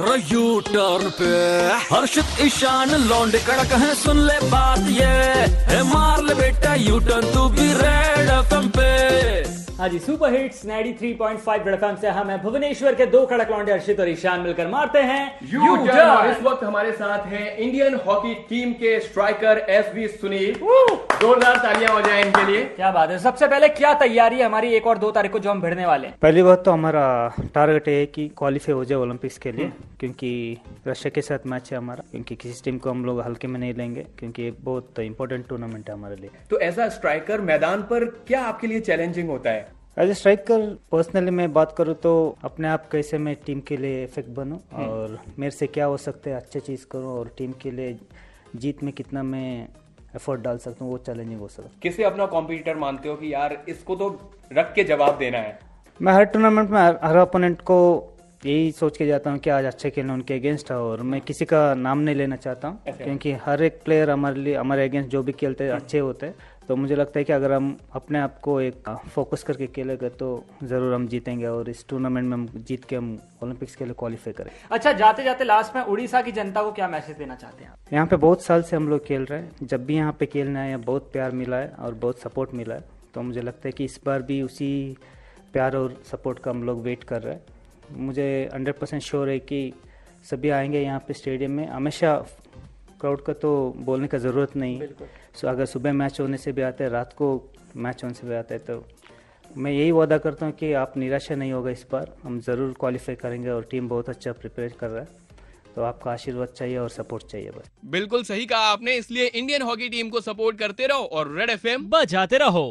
U turn पे। हर्षित ईशान लौंडे कड़क है सुन ले बात ये। हाँ जी सुपर हिट्स 93.5 रेड एफएम से हम हैं भुवनेश्वर के दो कड़क लौंडे हर्षित और ईशान मिलकर मारते हैं यू और इस वक्त हमारे साथ हैं इंडियन हॉकी टीम के स्ट्राइकर एस वी सुनील जोरदार तालियाँ हो जाए इनके लिए। क्या बात है। सबसे पहले क्या तैयारी है? हमारी एक और दो तारीख को जो हम भिड़ने वाले हैं। पहली बात तो हमारा टारगेट है कि क्वालिफाई हो जाए ओलंपिक्स के लिए क्योंकि रशिया के साथ मैच है हमारा। क्योंकि किसी टीम को हम लोग हल्के में नहीं लेंगे क्योंकि एक बहुत इंपॉर्टेंट टूर्नामेंट है हमारे लिए। तो एज अ स्ट्राइकर मैदान पर क्या आपके लिए चैलेंजिंग होता है? एज ए स्ट्राइकर पर्सनली मैं बात करूँ तो अपने आप कैसे मैं टीम के लिए इफ़ेक्ट बनूँ? और मेरे से क्या हो सकता है अच्छी चीज़ करूँ और टीम के लिए जीत में कितना मैं एफर्ट डाल सकता हूँ वो चैलेंजिंग हो सकता है। किसे अपना कॉम्पिटिटर मानते हो कि यार इसको तो रख के जवाब देना है? मैं हर टूर्नामेंट में हर- हर अपोनेंट को यही सोच के जाता हूँ कि आज अच्छे खेलना उनके अगेंस्ट है और मैं किसी का नाम नहीं लेना चाहता हूँ क्योंकि हर एक प्लेयर हमारे लिए हमारे अगेंस्ट जो भी खेलते हैं अच्छे होते हैं। तो मुझे लगता है कि अगर हम अपने आप को एक फोकस करके खेलेंगे तो ज़रूर हम जीतेंगे और इस टूर्नामेंट में हम जीत के हम ओलंपिक्स के लिए क्वालिफाई करें अच्छा जाते जाते लास्ट में उड़ीसा की जनता को क्या मैसेज देना चाहते हैं आप? यहाँ पे बहुत साल से हम लोग खेल रहे हैं। जब भी यहाँ पे खेलने आए हैं बहुत प्यार मिला है और बहुत सपोर्ट मिला है। तो मुझे लगता है कि इस बार भी उसी प्यार और सपोर्ट का हम लोग वेट कर रहे हैं। मुझे हंड्रेड परसेंट श्योर है कि सभी आएँगे यहाँ पे स्टेडियम में। हमेशा क्राउड का तो बोलने का ज़रूरत नहीं। है सो अगर सुबह मैच होने से भी आते हैं रात को मैच होने से भी आते हैं तो मैं यही वादा करता हूँ कि आप निराशा नहीं होगा इस बार। हम ज़रूर क्वालिफाई करेंगे और टीम बहुत अच्छा प्रिपेयर कर रहा है। तो आपका आशीर्वाद चाहिए और सपोर्ट चाहिए बस। बिल्कुल सही कहा आपने इसलिए इंडियन हॉकी टीम को सपोर्ट करते रहो और रेड एफएम बजाते रहो।